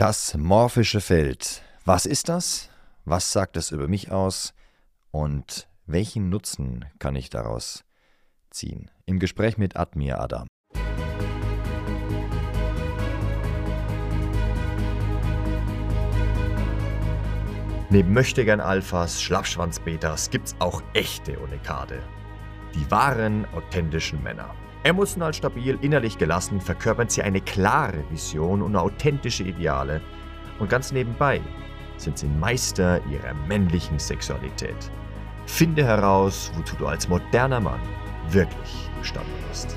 Das morphische Feld. Was ist das? Was sagt es über mich aus? Und welchen Nutzen kann ich daraus ziehen? Im Gespräch mit Admir Adam. Neben Möchtegern Alphas, Schlappschwanz-Betas gibt's auch echte Unikade. Die wahren, authentischen Männer. Emotional stabil, innerlich gelassen verkörpern sie eine klare Vision und authentische Ideale. Und ganz nebenbei sind sie Meister ihrer männlichen Sexualität. Finde heraus, wozu du als moderner Mann wirklich gestanden bist.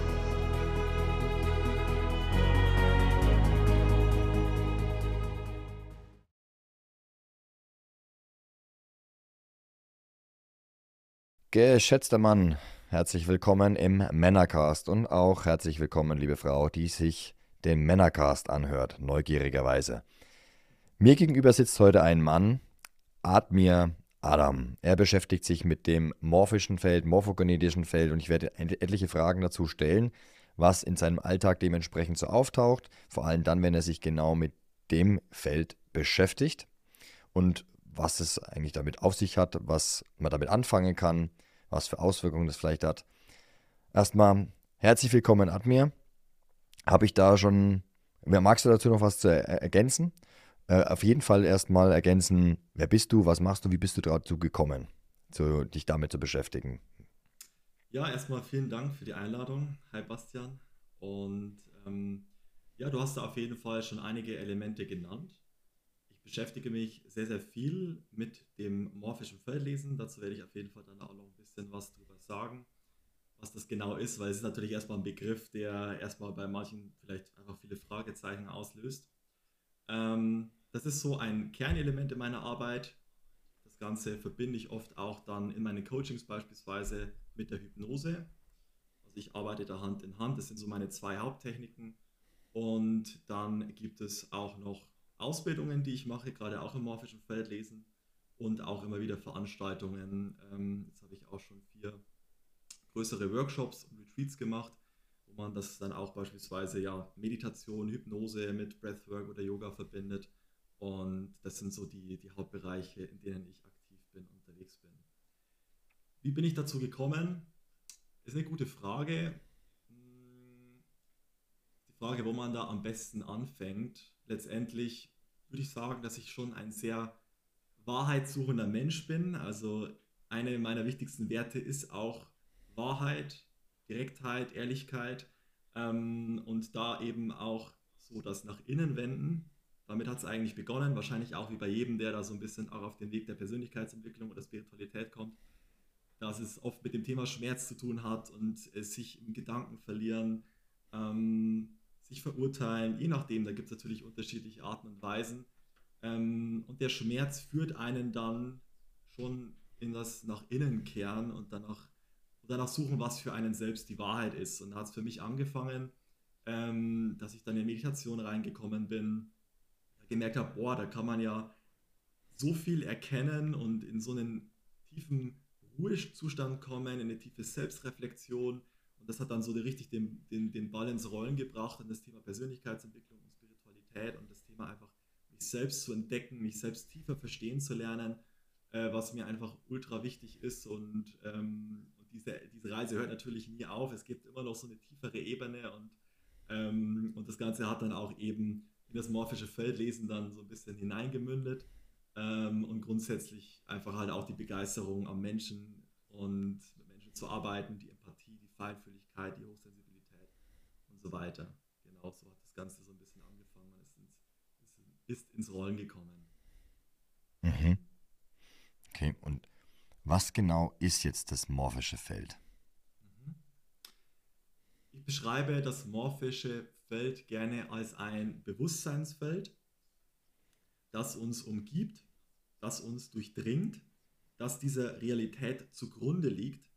Geschätzter Mann, Herzlich willkommen im Männercast und auch herzlich willkommen, liebe Frau, die sich den Männercast anhört, neugierigerweise. Mir gegenüber sitzt heute ein Mann, Admir Adam. Er beschäftigt sich mit dem morphischen Feld, morphogenetischen Feld und ich werde etliche Fragen dazu stellen, was in seinem Alltag dementsprechend so auftaucht, vor allem dann, wenn er sich genau mit dem Feld beschäftigt und was es eigentlich damit auf sich hat, was man damit anfangen kann, was für Auswirkungen das vielleicht hat. Erstmal herzlich willkommen, Admir. Habe ich da schon, magst du dazu noch was zu ergänzen? Äh, auf jeden Fall erstmal ergänzen, wer bist du, was machst du, wie bist du dazu gekommen, zu, dich damit zu beschäftigen? Ja, erstmal vielen Dank für die Einladung. Hi Bastian. Und ähm, ja, du hast da auf jeden Fall schon einige Elemente genannt beschäftige mich sehr, sehr viel mit dem morphischen Feldlesen. Dazu werde ich auf jeden Fall dann auch noch ein bisschen was drüber sagen, was das genau ist, weil es ist natürlich erstmal ein Begriff, der erstmal bei manchen vielleicht einfach viele Fragezeichen auslöst. Ähm, das ist so ein Kernelement in meiner Arbeit. Das Ganze verbinde ich oft auch dann in meinen Coachings beispielsweise mit der Hypnose. Also ich arbeite da Hand in Hand. Das sind so meine zwei Haupttechniken. Und dann gibt es auch noch Ausbildungen, die ich mache, gerade auch im morphischen Feld lesen und auch immer wieder Veranstaltungen. Ähm, jetzt habe ich auch schon vier größere Workshops und Retreats gemacht, wo man das dann auch beispielsweise ja Meditation, Hypnose mit Breathwork oder Yoga verbindet. Und das sind so die, die Hauptbereiche, in denen ich aktiv bin, unterwegs bin. Wie bin ich dazu gekommen? Ist eine gute Frage. Hm, die Frage, wo man da am besten anfängt. Letztendlich würde ich sagen, dass ich schon ein sehr wahrheitssuchender Mensch bin. Also eine meiner wichtigsten Werte ist auch Wahrheit, Direktheit, Ehrlichkeit ähm, und da eben auch so das nach innen wenden. Damit hat es eigentlich begonnen, wahrscheinlich auch wie bei jedem, der da so ein bisschen auch auf den Weg der Persönlichkeitsentwicklung oder Spiritualität kommt, dass es oft mit dem Thema Schmerz zu tun hat und äh, sich im Gedanken verlieren, ähm, sich verurteilen, je nachdem, da gibt es natürlich unterschiedliche Arten und Weisen. Ähm, und der Schmerz führt einen dann schon in das nach innen kehren und danach, danach suchen, was für einen selbst die Wahrheit ist. Und da hat es für mich angefangen, ähm, dass ich dann in Meditation reingekommen bin, gemerkt habe, boah, da kann man ja so viel erkennen und in so einen tiefen Ruhezustand kommen, in eine tiefe Selbstreflexion und das hat dann so richtig den, den, den Ball ins Rollen gebracht in das Thema Persönlichkeitsentwicklung und Spiritualität und das Thema einfach mich selbst zu entdecken, mich selbst tiefer verstehen zu lernen, äh, was mir einfach ultra wichtig ist. Und, ähm, und diese, diese Reise hört natürlich nie auf. Es gibt immer noch so eine tiefere Ebene und, ähm, und das Ganze hat dann auch eben in das morphische Feldlesen dann so ein bisschen hineingemündet. Ähm, und grundsätzlich einfach halt auch die Begeisterung am Menschen und mit Menschen zu arbeiten, die Feinfühligkeit, die Hochsensibilität und so weiter. Genau so hat das Ganze so ein bisschen angefangen und ist ins, ist ins Rollen gekommen. Mhm. Okay, und was genau ist jetzt das morphische Feld? Mhm. Ich beschreibe das morphische Feld gerne als ein Bewusstseinsfeld, das uns umgibt, das uns durchdringt, das dieser Realität zugrunde liegt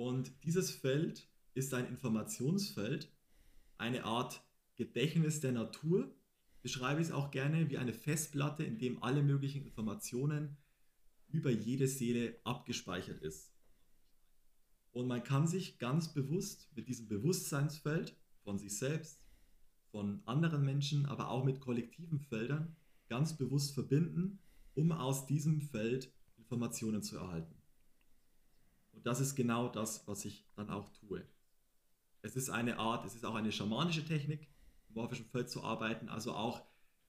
und dieses Feld ist ein Informationsfeld, eine Art Gedächtnis der Natur, beschreibe ich es auch gerne wie eine Festplatte, in dem alle möglichen Informationen über jede Seele abgespeichert ist. Und man kann sich ganz bewusst mit diesem Bewusstseinsfeld von sich selbst, von anderen Menschen, aber auch mit kollektiven Feldern ganz bewusst verbinden, um aus diesem Feld Informationen zu erhalten. Und das ist genau das, was ich dann auch tue. Es ist eine Art, es ist auch eine schamanische Technik, im morphischen Feld zu arbeiten, also auch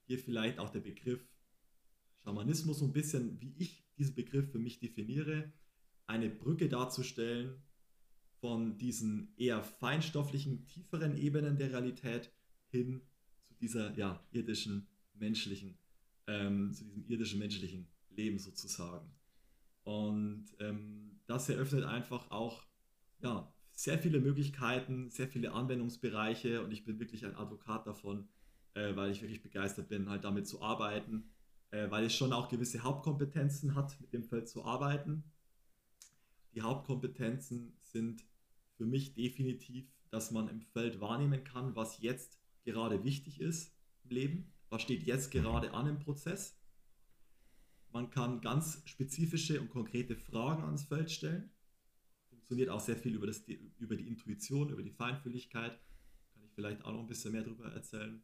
hier vielleicht auch der Begriff Schamanismus, so ein bisschen, wie ich diesen Begriff für mich definiere, eine Brücke darzustellen von diesen eher feinstofflichen, tieferen Ebenen der Realität hin zu dieser ja, irdischen, menschlichen, ähm, zu diesem irdischen, menschlichen Leben sozusagen. Und ähm, das eröffnet einfach auch ja, sehr viele Möglichkeiten, sehr viele Anwendungsbereiche und ich bin wirklich ein Advokat davon, äh, weil ich wirklich begeistert bin, halt damit zu arbeiten, äh, weil es schon auch gewisse Hauptkompetenzen hat, mit dem Feld zu arbeiten. Die Hauptkompetenzen sind für mich definitiv, dass man im Feld wahrnehmen kann, was jetzt gerade wichtig ist im Leben, was steht jetzt gerade an im Prozess. Man kann ganz spezifische und konkrete Fragen ans Feld stellen. Funktioniert auch sehr viel über, das, über die Intuition, über die Feinfühligkeit. Kann ich vielleicht auch noch ein bisschen mehr darüber erzählen.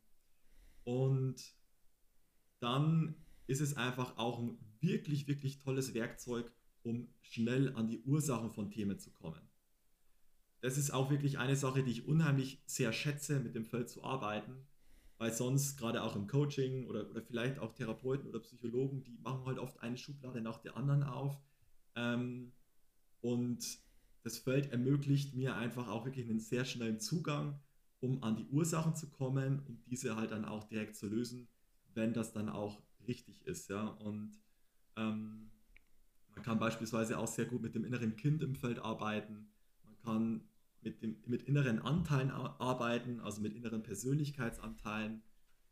Und dann ist es einfach auch ein wirklich, wirklich tolles Werkzeug, um schnell an die Ursachen von Themen zu kommen. Das ist auch wirklich eine Sache, die ich unheimlich sehr schätze, mit dem Feld zu arbeiten, weil sonst gerade auch im Coaching oder, oder vielleicht auch Therapeuten oder Psychologen, die machen halt oft eine Schublade nach der anderen auf. Ähm, und das Feld ermöglicht mir einfach auch wirklich einen sehr schnellen Zugang, um an die Ursachen zu kommen und diese halt dann auch direkt zu lösen, wenn das dann auch richtig ist. Ja? Und ähm, man kann beispielsweise auch sehr gut mit dem inneren Kind im Feld arbeiten. Man kann mit, dem, mit inneren Anteilen arbeiten, also mit inneren Persönlichkeitsanteilen.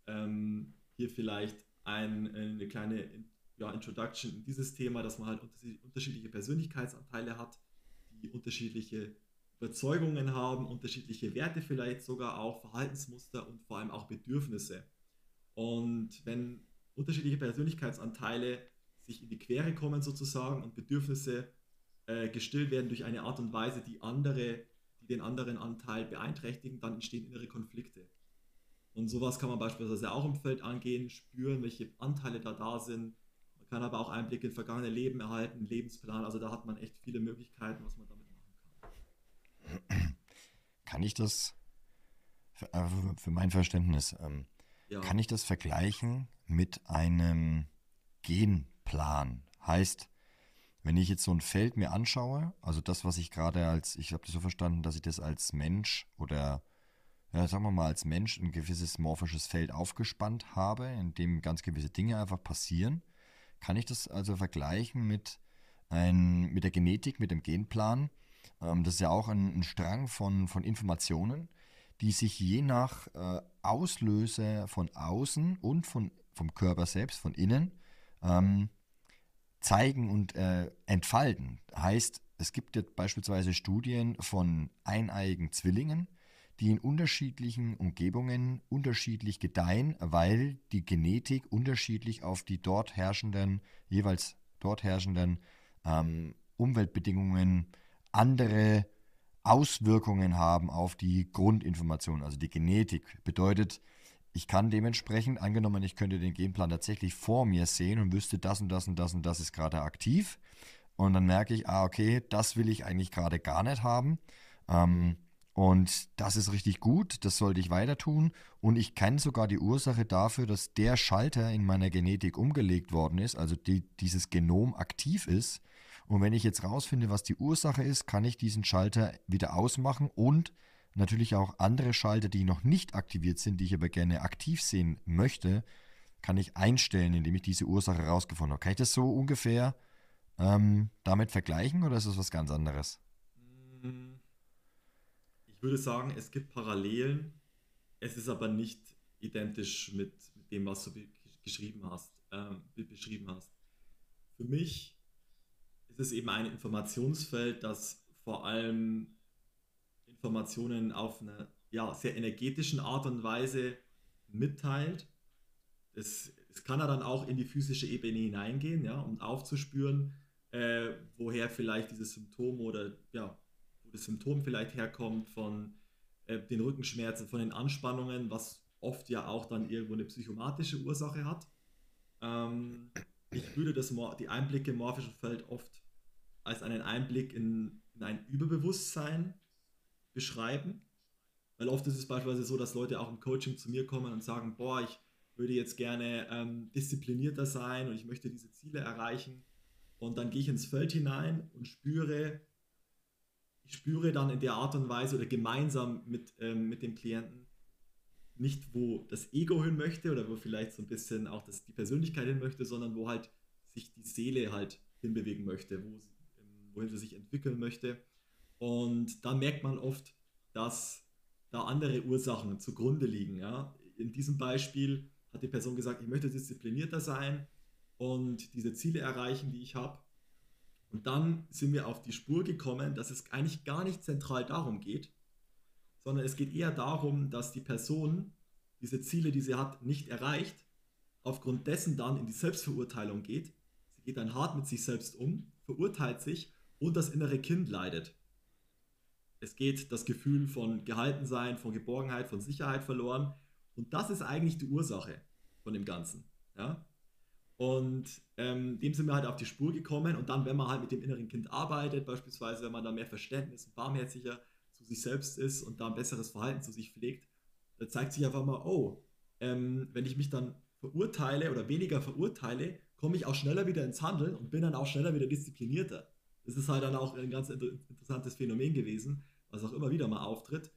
Ähm, hier vielleicht ein, eine kleine ja, Introduction in dieses Thema, dass man halt unterschiedliche Persönlichkeitsanteile hat, die unterschiedliche Überzeugungen haben, unterschiedliche Werte vielleicht sogar auch, Verhaltensmuster und vor allem auch Bedürfnisse. Und wenn unterschiedliche Persönlichkeitsanteile sich in die Quere kommen sozusagen und Bedürfnisse äh, gestillt werden durch eine Art und Weise, die andere, die den anderen Anteil beeinträchtigen, dann entstehen innere Konflikte. Und sowas kann man beispielsweise auch im Feld angehen, spüren, welche Anteile da da sind. Man kann aber auch Einblicke in vergangene Leben erhalten, Lebensplan. Also da hat man echt viele Möglichkeiten, was man damit machen kann. Kann ich das für, äh, mein Verständnis ähm, ja. Kann ich das vergleichen mit einem Genplan? Heißt, wenn ich jetzt so ein Feld mir anschaue, also das, was ich gerade als, ich habe das so verstanden, dass ich das als Mensch oder ja, sagen wir mal als Mensch ein gewisses morphisches Feld aufgespannt habe, in dem ganz gewisse Dinge einfach passieren, kann ich das also vergleichen mit, ein, mit der Genetik, mit dem Genplan. Ähm, das ist ja auch ein, ein Strang von, von Informationen, die sich je nach äh, Auslöser von außen und von, vom Körper selbst, von innen, ähm, zeigen und äh, entfalten. Heißt, es gibt jetzt beispielsweise Studien von eineiigen Zwillingen, die in unterschiedlichen Umgebungen unterschiedlich gedeihen, weil die Genetik unterschiedlich auf die dort herrschenden, jeweils dort herrschenden ähm, Umweltbedingungen andere Auswirkungen haben auf die Grundinformation, also die Genetik. Bedeutet, ich kann dementsprechend, angenommen, ich könnte den Genplan tatsächlich vor mir sehen und wüsste, das und das und das und das ist gerade aktiv. Und dann merke ich, ah, okay, das will ich eigentlich gerade gar nicht haben. Ähm, und das ist richtig gut, das sollte ich weiter tun. Und ich kenne sogar die Ursache dafür, dass der Schalter in meiner Genetik umgelegt worden ist, also die, dieses Genom aktiv ist. Und wenn ich jetzt rausfinde, was die Ursache ist, kann ich diesen Schalter wieder ausmachen und natürlich auch andere Schalter, die noch nicht aktiviert sind, die ich aber gerne aktiv sehen möchte, kann ich einstellen, indem ich diese Ursache herausgefunden habe. Kann ich das so ungefähr ähm, damit vergleichen oder ist das was ganz anderes? Ich würde sagen, es gibt Parallelen. Es ist aber nicht identisch mit, dem, was du geschrieben hast, äh, beschrieben hast. Für mich ist es eben ein Informationsfeld, das vor allem Informationen auf eine ja, sehr energetischen Art und Weise mitteilt. Es, es kann ja dann auch in die physische Ebene hineingehen, ja, um aufzuspüren, äh, woher vielleicht dieses Symptom oder ja, wo das Symptom vielleicht herkommt von äh, den Rückenschmerzen, von den Anspannungen, was oft ja auch dann irgendwo eine psychomatische Ursache hat. Ähm, ich würde das, die Einblicke im morphischen Feld oft als einen Einblick in, in ein Überbewusstsein beschreiben. Weil oft ist es beispielsweise so, dass Leute auch im Coaching zu mir kommen und sagen, boah, ich würde jetzt gerne ähm, disziplinierter sein und ich möchte diese Ziele erreichen. Und dann gehe ich ins Feld hinein und spüre, ich spüre dann in der Art und Weise oder gemeinsam mit, ähm, mit dem Klienten nicht, wo das Ego hin möchte oder wo vielleicht so ein bisschen auch das, die Persönlichkeit hin möchte, sondern wo halt sich die Seele halt hinbewegen möchte, wo, ähm, wohin sie sich entwickeln möchte. Und dann merkt man oft, dass da andere Ursachen zugrunde liegen. Ja? In diesem Beispiel hat die Person gesagt, ich möchte disziplinierter sein und diese Ziele erreichen, die ich habe. Und dann sind wir auf die Spur gekommen, dass es eigentlich gar nicht zentral darum geht, sondern es geht eher darum, dass die Person diese Ziele, die sie hat, nicht erreicht, aufgrund dessen dann in die Selbstverurteilung geht. Sie geht dann hart mit sich selbst um, verurteilt sich und das innere Kind leidet. Es geht das Gefühl von Gehaltensein, von Geborgenheit, von Sicherheit verloren. Und das ist eigentlich die Ursache von dem Ganzen. Ja? Und ähm, dem sind wir halt auf die Spur gekommen. Und dann, wenn man halt mit dem inneren Kind arbeitet, beispielsweise, wenn man da mehr Verständnis und barmherziger zu sich selbst ist und da ein besseres Verhalten zu sich pflegt, da zeigt sich einfach mal, oh, ähm, wenn ich mich dann verurteile oder weniger verurteile, komme ich auch schneller wieder ins Handeln und bin dann auch schneller wieder disziplinierter. Das ist halt dann auch ein ganz interessantes Phänomen gewesen, was auch immer wieder mal auftritt.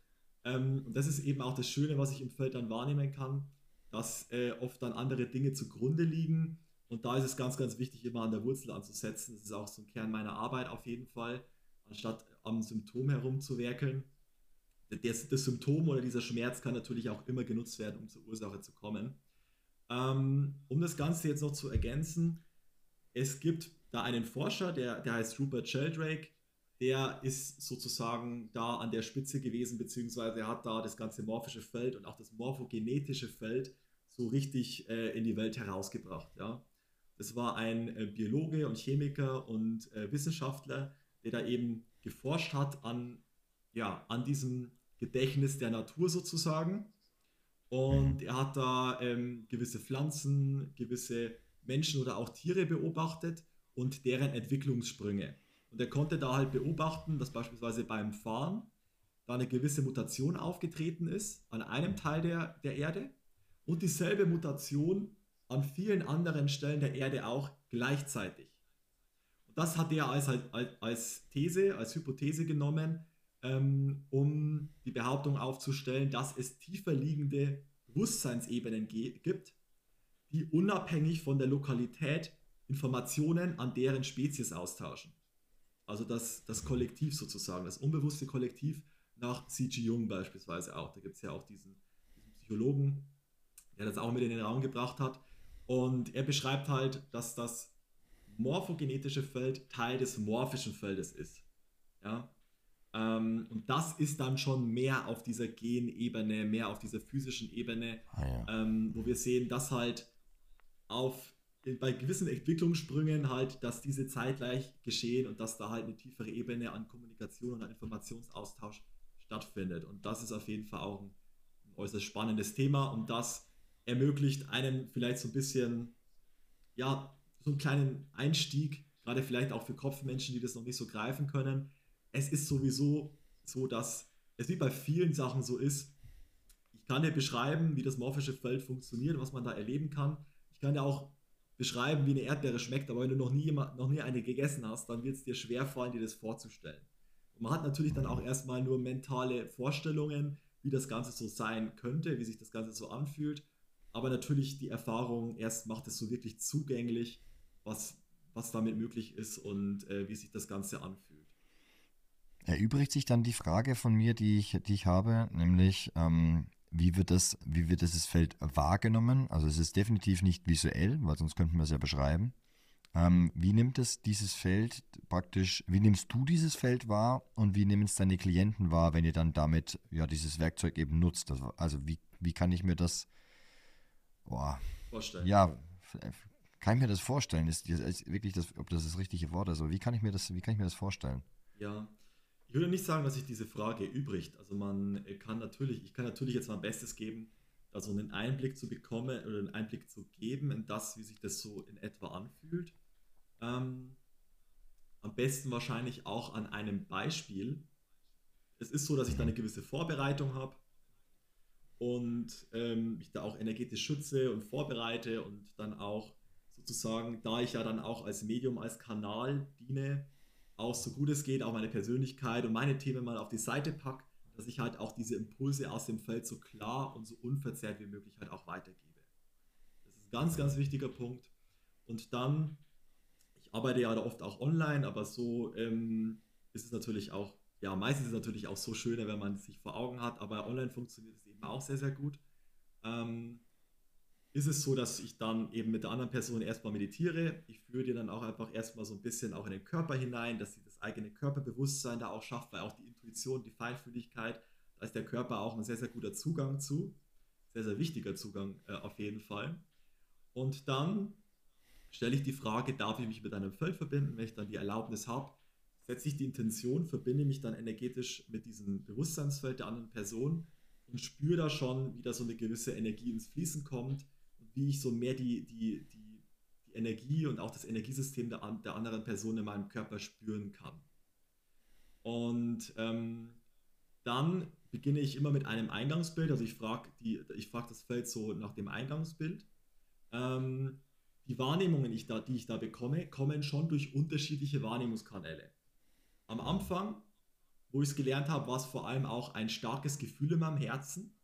Ähm, und das ist eben auch das Schöne, was ich im Feld dann wahrnehmen kann, dass äh, oft dann andere Dinge zugrunde liegen. Und da ist es ganz, ganz wichtig, immer an der Wurzel anzusetzen. Das ist auch so ein Kern meiner Arbeit auf jeden Fall, anstatt am Symptom herumzuwerkeln. Das, das Symptom oder dieser Schmerz kann natürlich auch immer genutzt werden, um zur Ursache zu kommen. Ähm, um das Ganze jetzt noch zu ergänzen, es gibt da einen Forscher, der, der heißt Rupert Sheldrake, der ist sozusagen da an der Spitze gewesen, beziehungsweise hat da das ganze morphische Feld und auch das morphogenetische Feld so richtig äh, in die Welt herausgebracht. Ja. Das war ein äh, Biologe und Chemiker und äh, Wissenschaftler, der da eben geforscht hat an, ja, an diesem Gedächtnis der Natur sozusagen. Und er hat da ähm, gewisse Pflanzen, gewisse Menschen oder auch Tiere beobachtet und deren Entwicklungssprünge. Und er konnte da halt beobachten, dass beispielsweise beim Fahren da eine gewisse Mutation aufgetreten ist an einem Teil der, der Erde und dieselbe Mutation an vielen anderen Stellen der Erde auch gleichzeitig. Und das hat er als, als, als These, als Hypothese genommen, ähm, um die Behauptung aufzustellen, dass es tiefer liegende Bewusstseinsebenen gibt, die unabhängig von der Lokalität Informationen an deren Spezies austauschen. Also das, das Kollektiv sozusagen, das unbewusste Kollektiv nach C.G. Jung beispielsweise auch. Da gibt es ja auch diesen, diesen Psychologen, der das auch mit in den Raum gebracht hat. Und er beschreibt halt, dass das morphogenetische Feld Teil des morphischen Feldes ist. Ja? Ähm, und das ist dann schon mehr auf dieser Genebene, mehr auf dieser physischen Ebene, ah, ja. ähm, wo wir sehen, dass halt auf bei gewissen Entwicklungssprüngen halt, dass diese zeitgleich geschehen und dass da halt eine tiefere Ebene an Kommunikation und an Informationsaustausch stattfindet. Und das ist auf jeden Fall auch ein, ein äußerst spannendes Thema und das ermöglicht einem vielleicht so ein bisschen, ja, so einen kleinen Einstieg, gerade vielleicht auch für Kopfmenschen, die das noch nicht so greifen können. Es ist sowieso so, dass es wie bei vielen Sachen so ist, ich kann dir beschreiben, wie das morphische Feld funktioniert, was man da erleben kann. Ich kann dir auch beschreiben, wie eine Erdbeere schmeckt, aber wenn du noch nie, noch nie eine gegessen hast, dann wird es dir schwer fallen, dir das vorzustellen. Und man hat natürlich dann auch erstmal nur mentale Vorstellungen, wie das Ganze so sein könnte, wie sich das Ganze so anfühlt. Aber natürlich die Erfahrung erst macht es so wirklich zugänglich, was, was damit möglich ist und äh, wie sich das Ganze anfühlt. Erübrigt sich dann die Frage von mir, die ich, die ich habe, nämlich ähm, wie wird, das, wie wird dieses Feld wahrgenommen? Also es ist definitiv nicht visuell, weil sonst könnten wir es ja beschreiben. Ähm, wie nimmt es dieses Feld praktisch, wie nimmst du dieses Feld wahr und wie nehmen es deine Klienten wahr, wenn ihr dann damit ja dieses Werkzeug eben nutzt? Also, wie, wie kann ich mir das boah, vorstellen? Ja, kann ich mir das vorstellen? Ist, ist wirklich das, ob das das richtige Wort ist, aber wie kann ich mir das, wie kann ich mir das vorstellen? Ja, ich würde nicht sagen, dass sich diese Frage übrigt. Also man kann natürlich, ich kann natürlich jetzt mein Bestes geben, da so einen Einblick zu bekommen oder einen Einblick zu geben in das, wie sich das so in etwa anfühlt. Ähm, am besten wahrscheinlich auch an einem Beispiel. Es ist so, dass ich da eine gewisse Vorbereitung habe und ähm, ich da auch energetisch schütze und vorbereite und dann auch sozusagen, da ich ja dann auch als Medium, als Kanal diene, auch so gut es geht, auch meine Persönlichkeit und meine Themen mal auf die Seite packe, dass ich halt auch diese Impulse aus dem Feld so klar und so unverzerrt wie möglich halt auch weitergebe. Das ist ein ganz, ganz wichtiger Punkt. Und dann, ich arbeite ja oft auch online, aber so ähm, ist es natürlich auch, ja, meistens ist es natürlich auch so schöner, wenn man es sich vor Augen hat, aber online funktioniert es eben auch sehr, sehr gut. Ähm, ist es so, dass ich dann eben mit der anderen Person erstmal meditiere. Ich führe dir dann auch einfach erstmal so ein bisschen auch in den Körper hinein, dass sie das eigene Körperbewusstsein da auch schafft, weil auch die Intuition, die Feinfühligkeit, da ist der Körper auch ein sehr, sehr guter Zugang zu. Sehr, sehr wichtiger Zugang äh, auf jeden Fall. Und dann stelle ich die Frage, darf ich mich mit einem Feld verbinden? Wenn ich dann die Erlaubnis habe, setze ich die Intention, verbinde mich dann energetisch mit diesem Bewusstseinsfeld der anderen Person und spüre da schon, wie da so eine gewisse Energie ins Fließen kommt wie ich so mehr die, die, die, die Energie und auch das Energiesystem der, der anderen Person in meinem Körper spüren kann. Und ähm, dann beginne ich immer mit einem Eingangsbild. Also ich frage frag das Feld so nach dem Eingangsbild. Ähm, die Wahrnehmungen, ich da, die ich da bekomme, kommen schon durch unterschiedliche Wahrnehmungskanäle. Am Anfang, wo ich es gelernt habe, war es vor allem auch ein starkes Gefühl in meinem Herzen.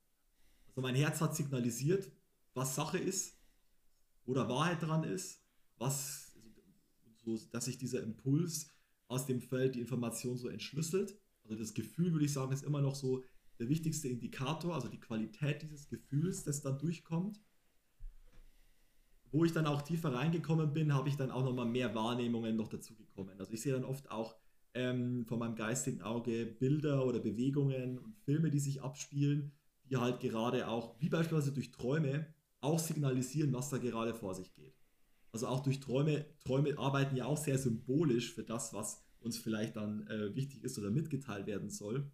Also mein Herz hat signalisiert, was Sache ist oder Wahrheit dran ist, was, so, dass sich dieser Impuls aus dem Feld die Information so entschlüsselt. Also das Gefühl, würde ich sagen, ist immer noch so der wichtigste Indikator, also die Qualität dieses Gefühls, das dann durchkommt. Wo ich dann auch tiefer reingekommen bin, habe ich dann auch nochmal mehr Wahrnehmungen noch dazu gekommen. Also ich sehe dann oft auch ähm, von meinem geistigen Auge Bilder oder Bewegungen und Filme, die sich abspielen, die halt gerade auch, wie beispielsweise durch Träume, auch signalisieren, was da gerade vor sich geht. Also auch durch Träume, Träume arbeiten ja auch sehr symbolisch für das, was uns vielleicht dann äh, wichtig ist oder mitgeteilt werden soll.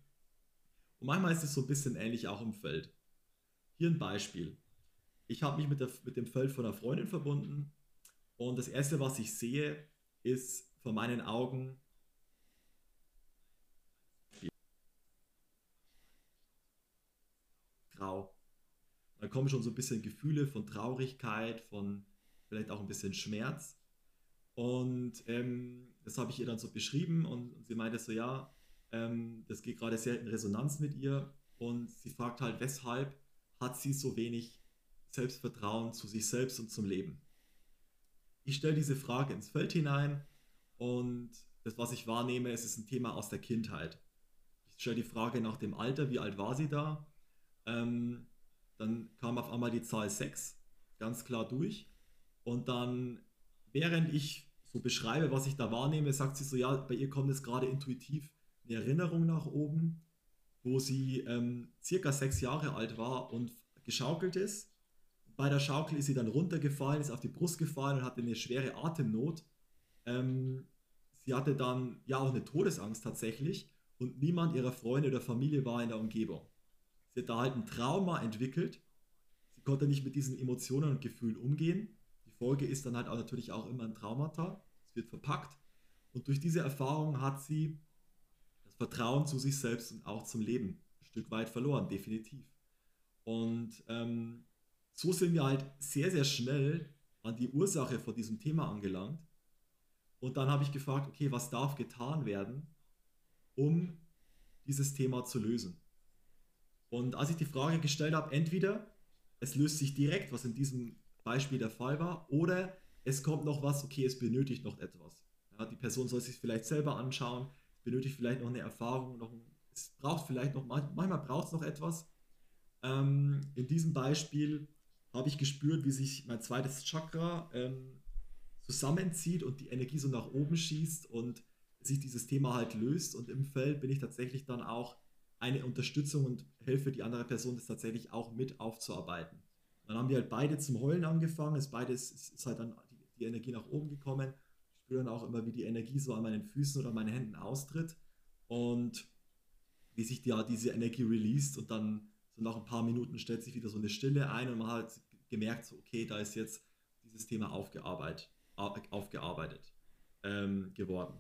Und manchmal ist es so ein bisschen ähnlich auch im Feld. Hier ein Beispiel. Ich habe mich mit, der, mit dem Feld von einer Freundin verbunden und das Erste, was ich sehe, ist vor meinen Augen grau. Da kommen schon so ein bisschen Gefühle von Traurigkeit, von vielleicht auch ein bisschen Schmerz. Und ähm, das habe ich ihr dann so beschrieben und, und sie meinte so, ja, ähm, das geht gerade sehr in Resonanz mit ihr. Und sie fragt halt, weshalb hat sie so wenig Selbstvertrauen zu sich selbst und zum Leben? Ich stelle diese Frage ins Feld hinein und das, was ich wahrnehme, es ist ein Thema aus der Kindheit. Ich stelle die Frage nach dem Alter, wie alt war sie da? Ähm, dann kam auf einmal die Zahl 6 ganz klar durch. Und dann, während ich so beschreibe, was ich da wahrnehme, sagt sie so, ja, bei ihr kommt jetzt gerade intuitiv eine Erinnerung nach oben, wo sie ähm, circa sechs Jahre alt war und geschaukelt ist. Bei der Schaukel ist sie dann runtergefallen, ist auf die Brust gefallen und hatte eine schwere Atemnot. Ähm, sie hatte dann ja auch eine Todesangst tatsächlich und niemand ihrer Freunde oder Familie war in der Umgebung. Sie da halt ein Trauma entwickelt. Sie konnte nicht mit diesen Emotionen und Gefühlen umgehen. Die Folge ist dann halt auch natürlich auch immer ein Traumata. Es wird verpackt. Und durch diese Erfahrung hat sie das Vertrauen zu sich selbst und auch zum Leben ein Stück weit verloren, definitiv. Und ähm, so sind wir halt sehr, sehr schnell an die Ursache von diesem Thema angelangt. Und dann habe ich gefragt, okay, was darf getan werden, um dieses Thema zu lösen? Und als ich die Frage gestellt habe, entweder es löst sich direkt, was in diesem Beispiel der Fall war, oder es kommt noch was, okay, es benötigt noch etwas. Ja, die Person soll sich vielleicht selber anschauen, benötigt vielleicht noch eine Erfahrung, noch ein, es braucht vielleicht noch, manchmal braucht es noch etwas. Ähm, in diesem Beispiel habe ich gespürt, wie sich mein zweites Chakra ähm, zusammenzieht und die Energie so nach oben schießt und sich dieses Thema halt löst. Und im Feld bin ich tatsächlich dann auch eine Unterstützung und helfe die andere Person, das tatsächlich auch mit aufzuarbeiten. Dann haben wir halt beide zum Heulen angefangen, ist beides ist halt dann die, die Energie nach oben gekommen. Ich spüre dann auch immer, wie die Energie so an meinen Füßen oder meinen Händen austritt und wie sich ja diese Energie released und dann so nach ein paar Minuten stellt sich wieder so eine Stille ein und man hat gemerkt, so, okay, da ist jetzt dieses Thema aufgearbeitet, aufgearbeitet ähm, geworden.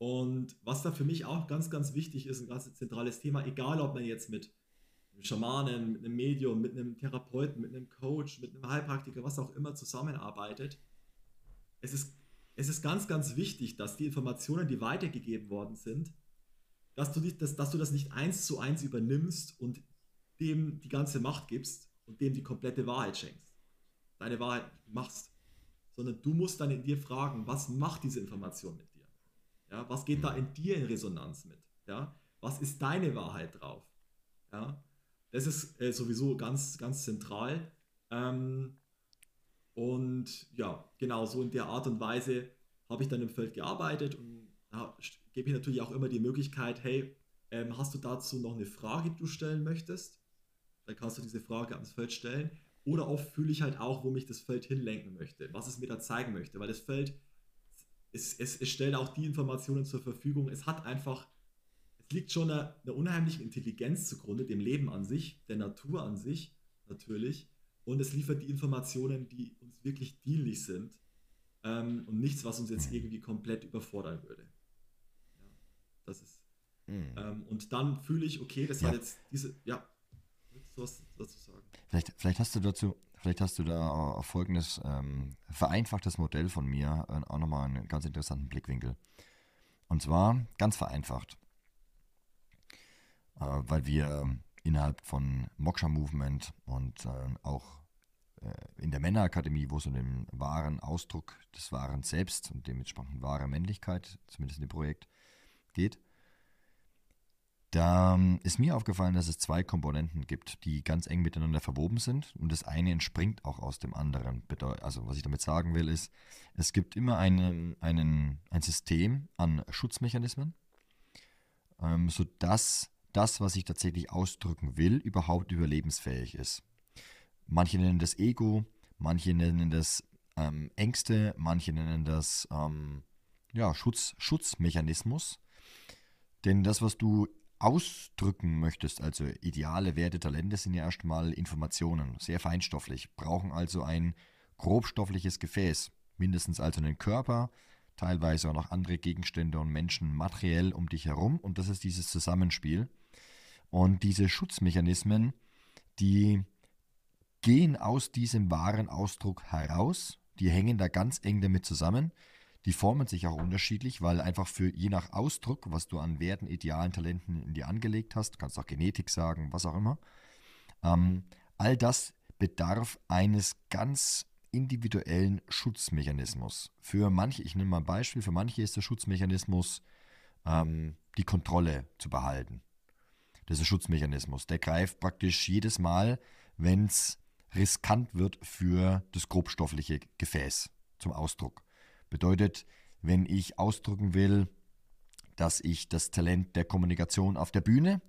Und was da für mich auch ganz, ganz wichtig ist, ein ganz zentrales Thema, egal ob man jetzt mit einem Schamanen, mit einem Medium, mit einem Therapeuten, mit einem Coach, mit einem Heilpraktiker, was auch immer zusammenarbeitet, es ist, es ist ganz, ganz wichtig, dass die Informationen, die weitergegeben worden sind, dass du, dass, dass du das nicht eins zu eins übernimmst und dem die ganze Macht gibst und dem die komplette Wahrheit schenkst. Deine Wahrheit machst. Sondern du musst dann in dir fragen, was macht diese Information mit? Ja, was geht da in dir in Resonanz mit? Ja, was ist deine Wahrheit drauf? Ja, das ist äh, sowieso ganz, ganz zentral. Ähm, und ja, genau so in der Art und Weise habe ich dann im Feld gearbeitet und gebe ich natürlich auch immer die Möglichkeit, hey, ähm, hast du dazu noch eine Frage, die du stellen möchtest? Dann kannst du diese Frage ans Feld stellen. Oder oft fühle ich halt auch, wo mich das Feld hinlenken möchte, was es mir da zeigen möchte, weil das Feld, es, es, es stellt auch die Informationen zur Verfügung. Es hat einfach, es liegt schon eine, eine unheimliche Intelligenz zugrunde, dem Leben an sich, der Natur an sich natürlich. Und es liefert die Informationen, die uns wirklich dienlich sind ähm, und nichts, was uns jetzt mhm. irgendwie komplett überfordern würde. Ja, das ist. Mhm. Ähm, und dann fühle ich, okay, das ja. hat jetzt diese, ja, du was dazu sagen? Vielleicht, vielleicht hast du dazu, vielleicht hast du da auf folgendes ähm, vereinfachtes Modell von mir äh, auch nochmal einen ganz interessanten Blickwinkel. Und zwar ganz vereinfacht, äh, weil wir innerhalb von Moksha Movement und äh, auch äh, in der Männerakademie, wo es um den wahren Ausdruck des wahren Selbst und dementsprechend wahre Männlichkeit, zumindest in dem Projekt, geht, da ähm, ist mir aufgefallen, dass es zwei Komponenten gibt, die ganz eng miteinander verwoben sind und das eine entspringt auch aus dem anderen. Also was ich damit sagen will, ist, es gibt immer einen, einen, ein System an Schutzmechanismen, ähm, sodass das, was ich tatsächlich ausdrücken will, überhaupt überlebensfähig ist. Manche nennen das Ego, manche nennen das ähm, Ängste, manche nennen das ähm, ja, Schutz, Schutzmechanismus. Denn das, was du ausdrücken möchtest, also ideale Werte, Talente, sind ja erstmal Informationen, sehr feinstofflich, brauchen also ein grobstoffliches Gefäß, mindestens also einen Körper, teilweise auch noch andere Gegenstände und Menschen materiell um dich herum und das ist dieses Zusammenspiel. Und diese Schutzmechanismen, die gehen aus diesem wahren Ausdruck heraus, die hängen da ganz eng damit zusammen. Die formen sich auch unterschiedlich, weil einfach für je nach Ausdruck, was du an Werten, Idealen, Talenten in dir angelegt hast, du kannst auch Genetik sagen, was auch immer, ähm, all das bedarf eines ganz individuellen Schutzmechanismus. Für manche, ich nehme mal ein Beispiel, für manche ist der Schutzmechanismus ähm, die Kontrolle zu behalten. Das ist ein Schutzmechanismus. Der greift praktisch jedes Mal, wenn es riskant wird für das grobstoffliche Gefäß zum Ausdruck. Bedeutet, wenn ich ausdrücken will, dass ich das Talent der Kommunikation auf der Bühne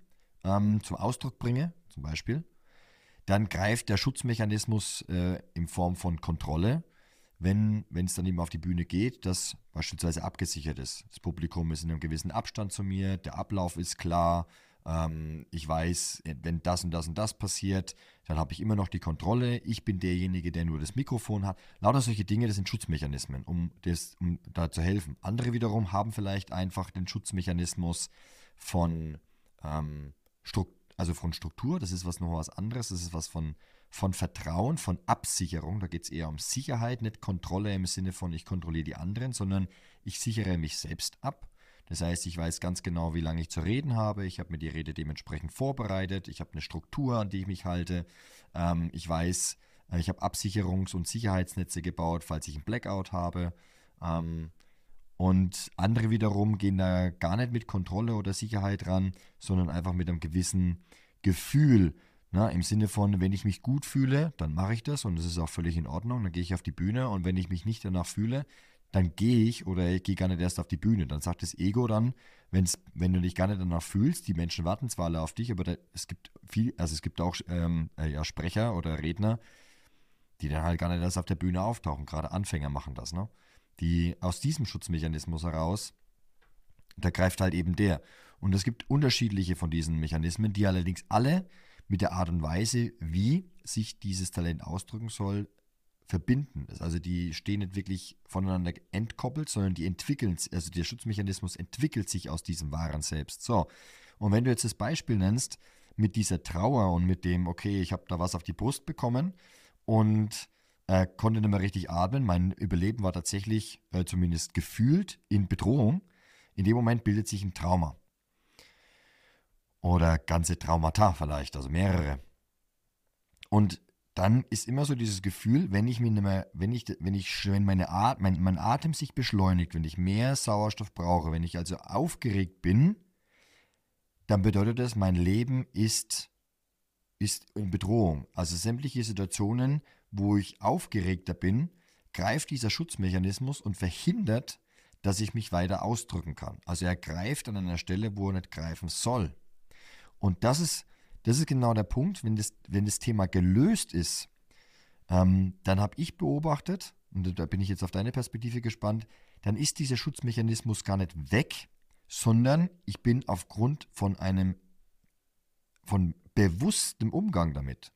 ähm, zum Ausdruck bringe, zum Beispiel, dann greift der Schutzmechanismus äh, in Form von Kontrolle, wenn es dann eben auf die Bühne geht, dass beispielsweise abgesichert ist. Das Publikum ist in einem gewissen Abstand zu mir, der Ablauf ist klar, ähm, ich weiß, wenn das und das und das passiert, dann habe ich immer noch die Kontrolle. Ich bin derjenige, der nur das Mikrofon hat. Lauter solche Dinge, das sind Schutzmechanismen, um, das, um da zu helfen. Andere wiederum haben vielleicht einfach den Schutzmechanismus von, ähm, also von Struktur. Das ist was noch was anderes. Das ist was von, von Vertrauen, von Absicherung. Da geht es eher um Sicherheit, nicht Kontrolle im Sinne von, ich kontrolliere die anderen, sondern ich sichere mich selbst ab. Das heißt, ich weiß ganz genau, wie lange ich zu reden habe. Ich habe mir die Rede dementsprechend vorbereitet. Ich habe eine Struktur, an die ich mich halte. Ähm, ich weiß, äh, ich habe Absicherungs- und Sicherheitsnetze gebaut, falls ich einen Blackout habe. Ähm, und andere wiederum gehen da gar nicht mit Kontrolle oder Sicherheit ran, sondern einfach mit einem gewissen Gefühl. Na, Im Sinne von, wenn ich mich gut fühle, dann mache ich das und das ist auch völlig in Ordnung. Dann gehe ich auf die Bühne und wenn ich mich nicht danach fühle, dann gehe ich oder ich gehe gar nicht erst auf die Bühne. Dann sagt das Ego dann, wenn's, wenn du dich gar nicht danach fühlst, die Menschen warten zwar alle auf dich, aber da, es gibt viel, also es gibt auch ähm, äh, ja, Sprecher oder Redner, die dann halt gar nicht erst auf der Bühne auftauchen. Gerade Anfänger machen das, ne? Die aus diesem Schutzmechanismus heraus, da greift halt eben der. Und es gibt unterschiedliche von diesen Mechanismen, die allerdings alle mit der Art und Weise, wie sich dieses Talent ausdrücken soll, verbinden. Also die stehen nicht wirklich voneinander entkoppelt, sondern die entwickeln, also der Schutzmechanismus entwickelt sich aus diesem wahren Selbst. So, und wenn du jetzt das Beispiel nennst mit dieser Trauer und mit dem, okay, ich habe da was auf die Brust bekommen und äh, konnte nicht mehr richtig atmen, mein Überleben war tatsächlich äh, zumindest gefühlt in Bedrohung, in dem Moment bildet sich ein Trauma. Oder ganze Traumata vielleicht, also mehrere. Und dann ist immer so dieses Gefühl, wenn ich mir mehr, wenn ich, wenn ich, wenn meine At mein, mein Atem sich beschleunigt, wenn ich mehr Sauerstoff brauche, wenn ich also aufgeregt bin, dann bedeutet das, mein Leben ist, ist in Bedrohung. Also sämtliche Situationen, wo ich aufgeregter bin, greift dieser Schutzmechanismus und verhindert, dass ich mich weiter ausdrücken kann. Also er greift an einer Stelle, wo er nicht greifen soll. Und das ist das ist genau der Punkt, wenn das, wenn das Thema gelöst ist, ähm, dann habe ich beobachtet, und da bin ich jetzt auf deine Perspektive gespannt, dann ist dieser Schutzmechanismus gar nicht weg, sondern ich bin aufgrund von einem, von bewusstem Umgang damit.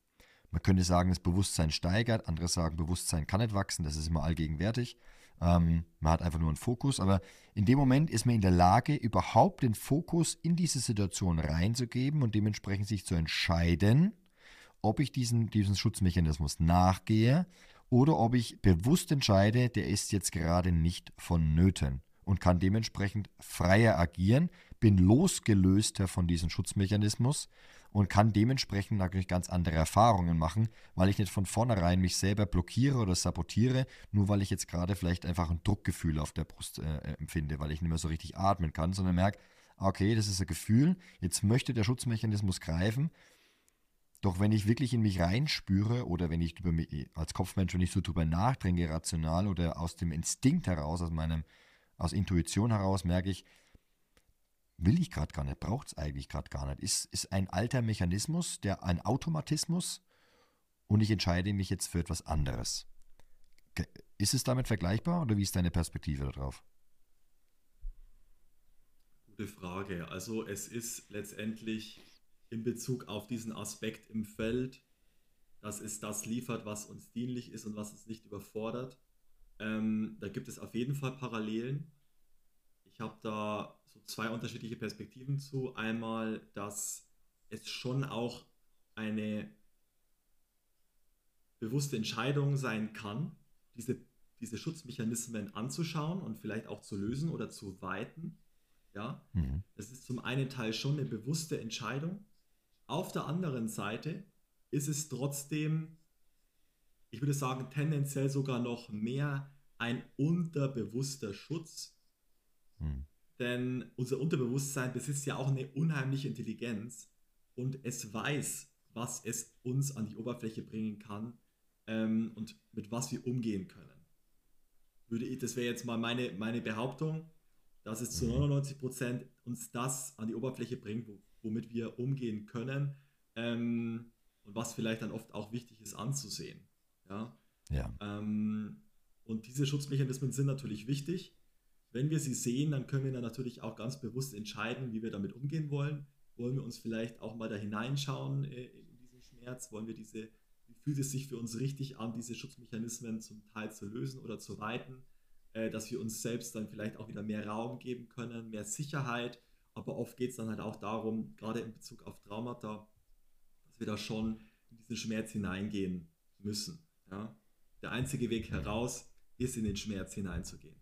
Man könnte sagen, das Bewusstsein steigert, andere sagen, Bewusstsein kann nicht wachsen, das ist immer allgegenwärtig. Ähm, man hat einfach nur einen Fokus, aber in dem Moment ist man in der Lage, überhaupt den Fokus in diese Situation reinzugeben und dementsprechend sich zu entscheiden, ob ich diesen, diesen Schutzmechanismus nachgehe oder ob ich bewusst entscheide, der ist jetzt gerade nicht vonnöten und kann dementsprechend freier agieren, bin losgelöster von diesem Schutzmechanismus und kann dementsprechend natürlich ganz andere Erfahrungen machen, weil ich nicht von vornherein mich selber blockiere oder sabotiere, nur weil ich jetzt gerade vielleicht einfach ein Druckgefühl auf der Brust äh, empfinde, weil ich nicht mehr so richtig atmen kann, sondern merke, okay, das ist ein Gefühl, jetzt möchte der Schutzmechanismus greifen. Doch wenn ich wirklich in mich reinspüre oder wenn ich über mich, als Kopfmensch, wenn ich so drüber nachdenke, rational oder aus dem Instinkt heraus, aus meinem, aus Intuition heraus, merke ich, will ich gerade gar nicht, braucht es eigentlich gerade gar nicht. Ist, ist ein alter Mechanismus, der ein Automatismus und ich entscheide mich jetzt für etwas anderes. Ist es damit vergleichbar oder wie ist deine Perspektive darauf? Gute Frage. Also es ist letztendlich in Bezug auf diesen Aspekt im Feld, dass es das liefert, was uns dienlich ist und was uns nicht überfordert. Ähm, da gibt es auf jeden Fall Parallelen. Ich habe da so zwei unterschiedliche Perspektiven zu. Einmal, dass es schon auch eine bewusste Entscheidung sein kann, diese, diese Schutzmechanismen anzuschauen und vielleicht auch zu lösen oder zu weiten. Ja, mhm. das ist zum einen Teil schon eine bewusste Entscheidung. Auf der anderen Seite ist es trotzdem, ich würde sagen, tendenziell sogar noch mehr ein unterbewusster Schutz, hm. Denn unser Unterbewusstsein besitzt ja auch eine unheimliche Intelligenz und es weiß, was es uns an die Oberfläche bringen kann ähm, und mit was wir umgehen können. Würde ich, das wäre jetzt mal meine, meine Behauptung, dass es zu 99 Prozent uns das an die Oberfläche bringt, womit wir umgehen können ähm, und was vielleicht dann oft auch wichtig ist anzusehen. Ja. ja. Ähm, und diese Schutzmechanismen sind natürlich wichtig. Wenn wir sie sehen, dann können wir dann natürlich auch ganz bewusst entscheiden, wie wir damit umgehen wollen. Wollen wir uns vielleicht auch mal da hineinschauen äh, in diesen Schmerz? Wollen wir diese, wie fühlt es sich für uns richtig an, diese Schutzmechanismen zum Teil zu lösen oder zu weiten? Äh, dass wir uns selbst dann vielleicht auch wieder mehr Raum geben können, mehr Sicherheit. Aber oft geht es dann halt auch darum, gerade in Bezug auf Traumata, dass wir da schon in diesen Schmerz hineingehen müssen. Ja? Der einzige Weg heraus ist, in den Schmerz hineinzugehen.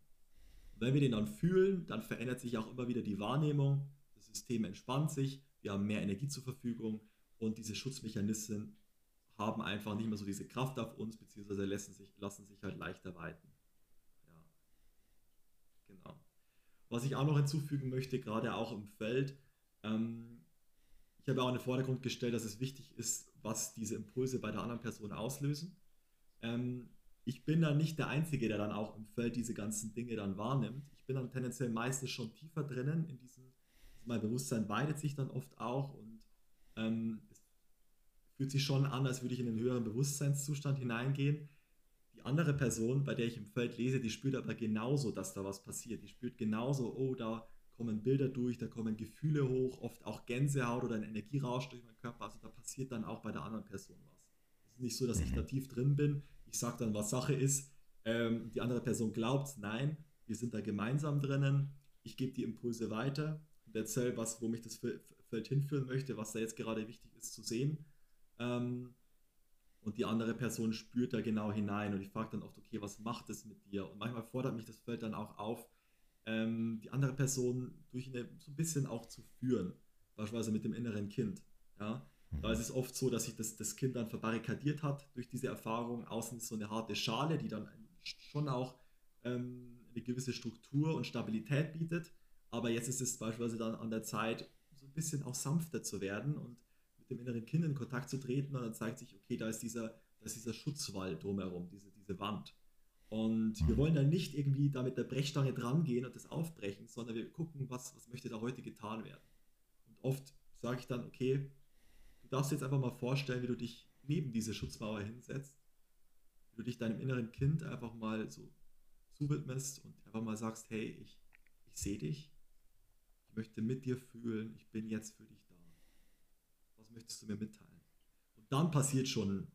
Wenn wir den dann fühlen, dann verändert sich auch immer wieder die Wahrnehmung. Das System entspannt sich, wir haben mehr Energie zur Verfügung und diese Schutzmechanismen haben einfach nicht mehr so diese Kraft auf uns, beziehungsweise lassen sich, lassen sich halt leichter weiten. Ja. Genau. Was ich auch noch hinzufügen möchte, gerade auch im Feld, ähm, ich habe auch in den Vordergrund gestellt, dass es wichtig ist, was diese Impulse bei der anderen Person auslösen. Ähm, ich bin dann nicht der Einzige, der dann auch im Feld diese ganzen Dinge dann wahrnimmt. Ich bin dann tendenziell meistens schon tiefer drinnen in diesem, also mein Bewusstsein weitet sich dann oft auch und ähm, es fühlt sich schon an, als würde ich in einen höheren Bewusstseinszustand hineingehen. Die andere Person, bei der ich im Feld lese, die spürt aber genauso, dass da was passiert. Die spürt genauso, oh, da kommen Bilder durch, da kommen Gefühle hoch, oft auch Gänsehaut oder ein Energierausch durch meinen Körper. Also da passiert dann auch bei der anderen Person was. Es ist nicht so, dass ich da tief drin bin, ich sage dann, was Sache ist, ähm, die andere Person glaubt, nein, wir sind da gemeinsam drinnen, ich gebe die Impulse weiter und erzähle, wo mich das Feld hinführen möchte, was da jetzt gerade wichtig ist zu sehen. Ähm, und die andere Person spürt da genau hinein und ich frage dann oft, okay, was macht es mit dir? Und manchmal fordert mich das Feld dann auch auf, ähm, die andere Person durch eine, so ein bisschen auch zu führen, beispielsweise mit dem inneren Kind. Ja? Da ist es oft so, dass sich das, das Kind dann verbarrikadiert hat durch diese Erfahrung. Außen ist so eine harte Schale, die dann schon auch ähm, eine gewisse Struktur und Stabilität bietet. Aber jetzt ist es beispielsweise dann an der Zeit, so ein bisschen auch sanfter zu werden und mit dem inneren Kind in Kontakt zu treten. Und dann zeigt sich, okay, da ist dieser, da ist dieser Schutzwall drumherum, diese, diese Wand. Und wir mhm. wollen dann nicht irgendwie da mit der Brechstange dran gehen und das aufbrechen, sondern wir gucken, was, was möchte da heute getan werden. Und oft sage ich dann, okay, du darfst jetzt einfach mal vorstellen, wie du dich neben diese Schutzmauer hinsetzt, wie du dich deinem inneren Kind einfach mal so zuwidmest und einfach mal sagst, hey, ich, ich sehe dich, ich möchte mit dir fühlen, ich bin jetzt für dich da. Was möchtest du mir mitteilen? Und dann passiert schon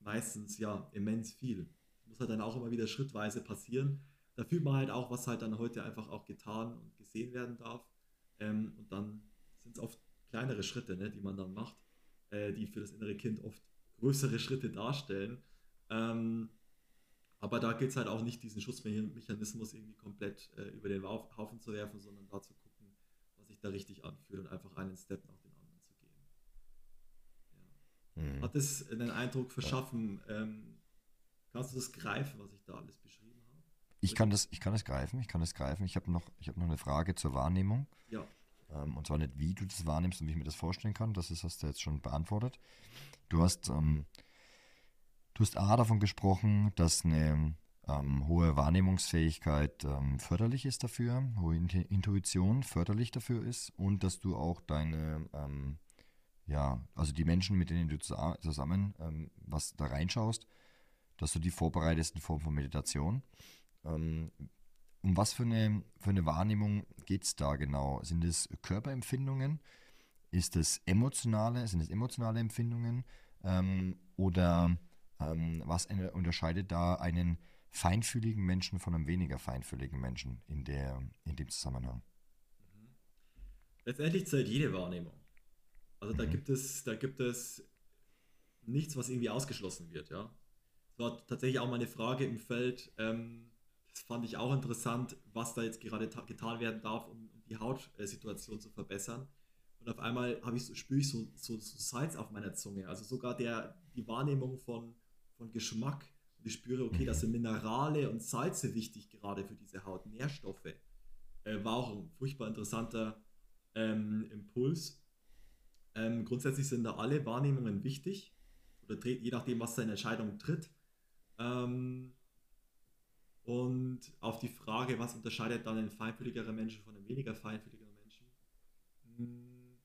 meistens ja immens viel muss halt dann auch immer wieder schrittweise passieren. Da fühlt man halt auch, was halt dann heute einfach auch getan und gesehen werden darf. Ähm, und dann sind es oft kleinere Schritte, ne, die man dann macht, äh, die für das innere Kind oft größere Schritte darstellen. Ähm, aber da geht es halt auch nicht, diesen Schutzmechanismus irgendwie komplett äh, über den Haufen zu werfen, sondern da zu gucken, was sich da richtig anfühlt und einfach einen Step nach dem anderen zu gehen. Ja. Hm. Hat es einen Eindruck verschaffen, ähm, Kannst du das greifen, was ich da alles beschrieben habe? Ich kann das, ich kann das greifen, ich kann das greifen. Ich habe noch, hab noch eine Frage zur Wahrnehmung. Ja. Ähm, und zwar nicht, wie du das wahrnimmst und wie ich mir das vorstellen kann. Das ist, hast du jetzt schon beantwortet. Du hast, ähm, du hast A davon gesprochen, dass eine ähm, hohe Wahrnehmungsfähigkeit ähm, förderlich ist dafür, hohe Intuition förderlich dafür ist und dass du auch deine, ähm, ja, also die Menschen, mit denen du zusammen ähm, was da reinschaust, dass du die vorbereitest in Form von Meditation. Ähm, um was für eine, für eine Wahrnehmung geht es da genau? Sind es Körperempfindungen? Ist es emotionale, sind es emotionale Empfindungen? Ähm, oder ähm, was unterscheidet da einen feinfühligen Menschen von einem weniger feinfühligen Menschen in, der, in dem Zusammenhang? Letztendlich zählt jede Wahrnehmung. Also da, mhm. gibt es, da gibt es nichts, was irgendwie ausgeschlossen wird, ja war tatsächlich auch meine Frage im Feld. Ähm, das fand ich auch interessant, was da jetzt gerade getan werden darf, um, um die Hautsituation zu verbessern. Und auf einmal ich so, spüre ich so, so, so Salz auf meiner Zunge. Also sogar der, die Wahrnehmung von, von Geschmack. Und ich spüre, okay, das sind Minerale und Salze wichtig gerade für diese Haut, Nährstoffe. Äh, war auch ein furchtbar interessanter ähm, Impuls. Ähm, grundsätzlich sind da alle Wahrnehmungen wichtig. Oder je nachdem, was seine Entscheidung tritt. Ähm, und auf die Frage, was unterscheidet dann einen feinfühligeren Menschen von einem weniger feinfühligeren Menschen? Hm,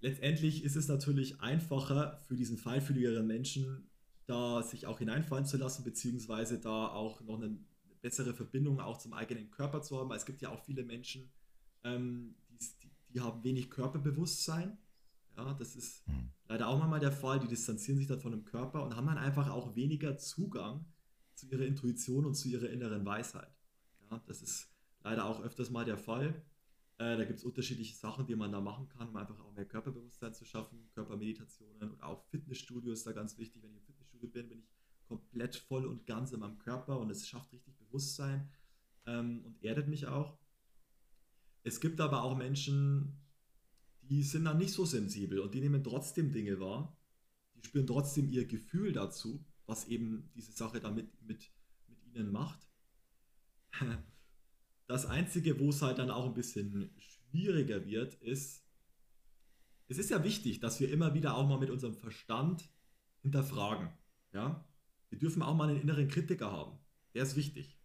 letztendlich ist es natürlich einfacher für diesen feinfühligeren Menschen, da sich auch hineinfallen zu lassen, beziehungsweise da auch noch eine bessere Verbindung auch zum eigenen Körper zu haben. Es gibt ja auch viele Menschen, ähm, die, die, haben wenig Körperbewusstsein ja, das ist mhm. leider auch manchmal der Fall. Die distanzieren sich dann von dem Körper und haben dann einfach auch weniger Zugang zu ihrer Intuition und zu ihrer inneren Weisheit. Ja, das ist leider auch öfters mal der Fall. Äh, da gibt es unterschiedliche Sachen, die man da machen kann, um einfach auch mehr Körperbewusstsein zu schaffen. Körpermeditationen und auch Fitnessstudio ist da ganz wichtig. Wenn ich im Fitnessstudio bin, bin ich komplett voll und ganz in meinem Körper und es schafft richtig Bewusstsein ähm, und erdet mich auch. Es gibt aber auch Menschen, die sind dann nicht so sensibel und die nehmen trotzdem Dinge wahr. Die spüren trotzdem ihr Gefühl dazu, was eben diese Sache damit mit, mit ihnen macht. Das Einzige, wo es halt dann auch ein bisschen schwieriger wird, ist, es ist ja wichtig, dass wir immer wieder auch mal mit unserem Verstand hinterfragen. Ja? Wir dürfen auch mal einen inneren Kritiker haben. Der ist wichtig.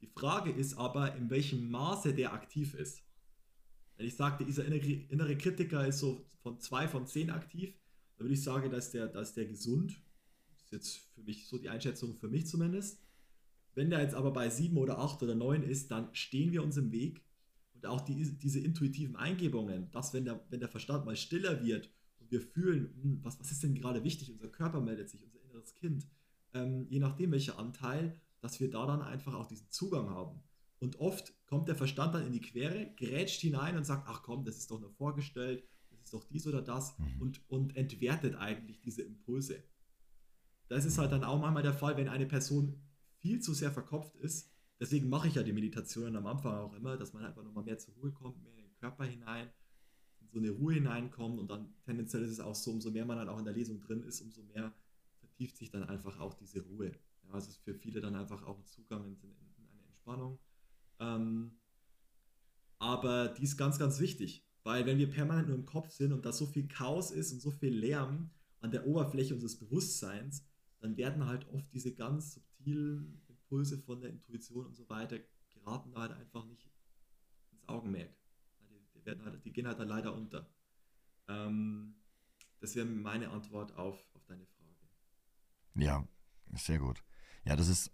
Die Frage ist aber, in welchem Maße der aktiv ist. Wenn ich sage, dieser innere Kritiker ist so von zwei von zehn aktiv, dann würde ich sagen, dass der, dass der gesund. Das ist jetzt für mich so die Einschätzung für mich zumindest. Wenn der jetzt aber bei sieben oder acht oder neun ist, dann stehen wir uns im Weg. Und und auch die, diese intuitiven Eingebungen, dass wenn der, wenn der Verstand mal stiller wird und wir fühlen, hm, was, was ist denn gerade wichtig, unser Körper meldet sich, unser inneres Kind, ähm, je nachdem welcher Anteil, dass wir da dann einfach auch diesen Zugang haben. Und oft kommt der Verstand dann in die Quere, grätscht hinein und sagt, ach komm, das ist doch nur vorgestellt, das ist doch dies oder das mhm. und, und entwertet eigentlich diese Impulse. Das ist halt dann auch manchmal der Fall, wenn eine Person viel zu sehr verkopft ist. Deswegen mache ich ja die Meditationen am Anfang auch immer, dass man einfach nochmal mehr zur Ruhe kommt, mehr in den Körper hinein, in so eine Ruhe hineinkommt und dann tendenziell ist es auch so, umso mehr man dann auch in der Lesung drin ist, umso mehr vertieft sich dann einfach auch diese Ruhe. Ja, also es ist für viele dann einfach auch ein Zugang in, in, in eine Entspannung. Ähm, aber die ist ganz, ganz wichtig, weil wenn wir permanent nur im Kopf sind und da so viel Chaos ist und so viel Lärm an der Oberfläche unseres Bewusstseins, dann werden halt oft diese ganz subtilen Impulse von der Intuition und so weiter geraten halt einfach nicht ins Augenmerk. Die, die, halt, die gehen halt dann leider unter. Ähm, das wäre meine Antwort auf, auf deine Frage. Ja, sehr gut. Ja, das ist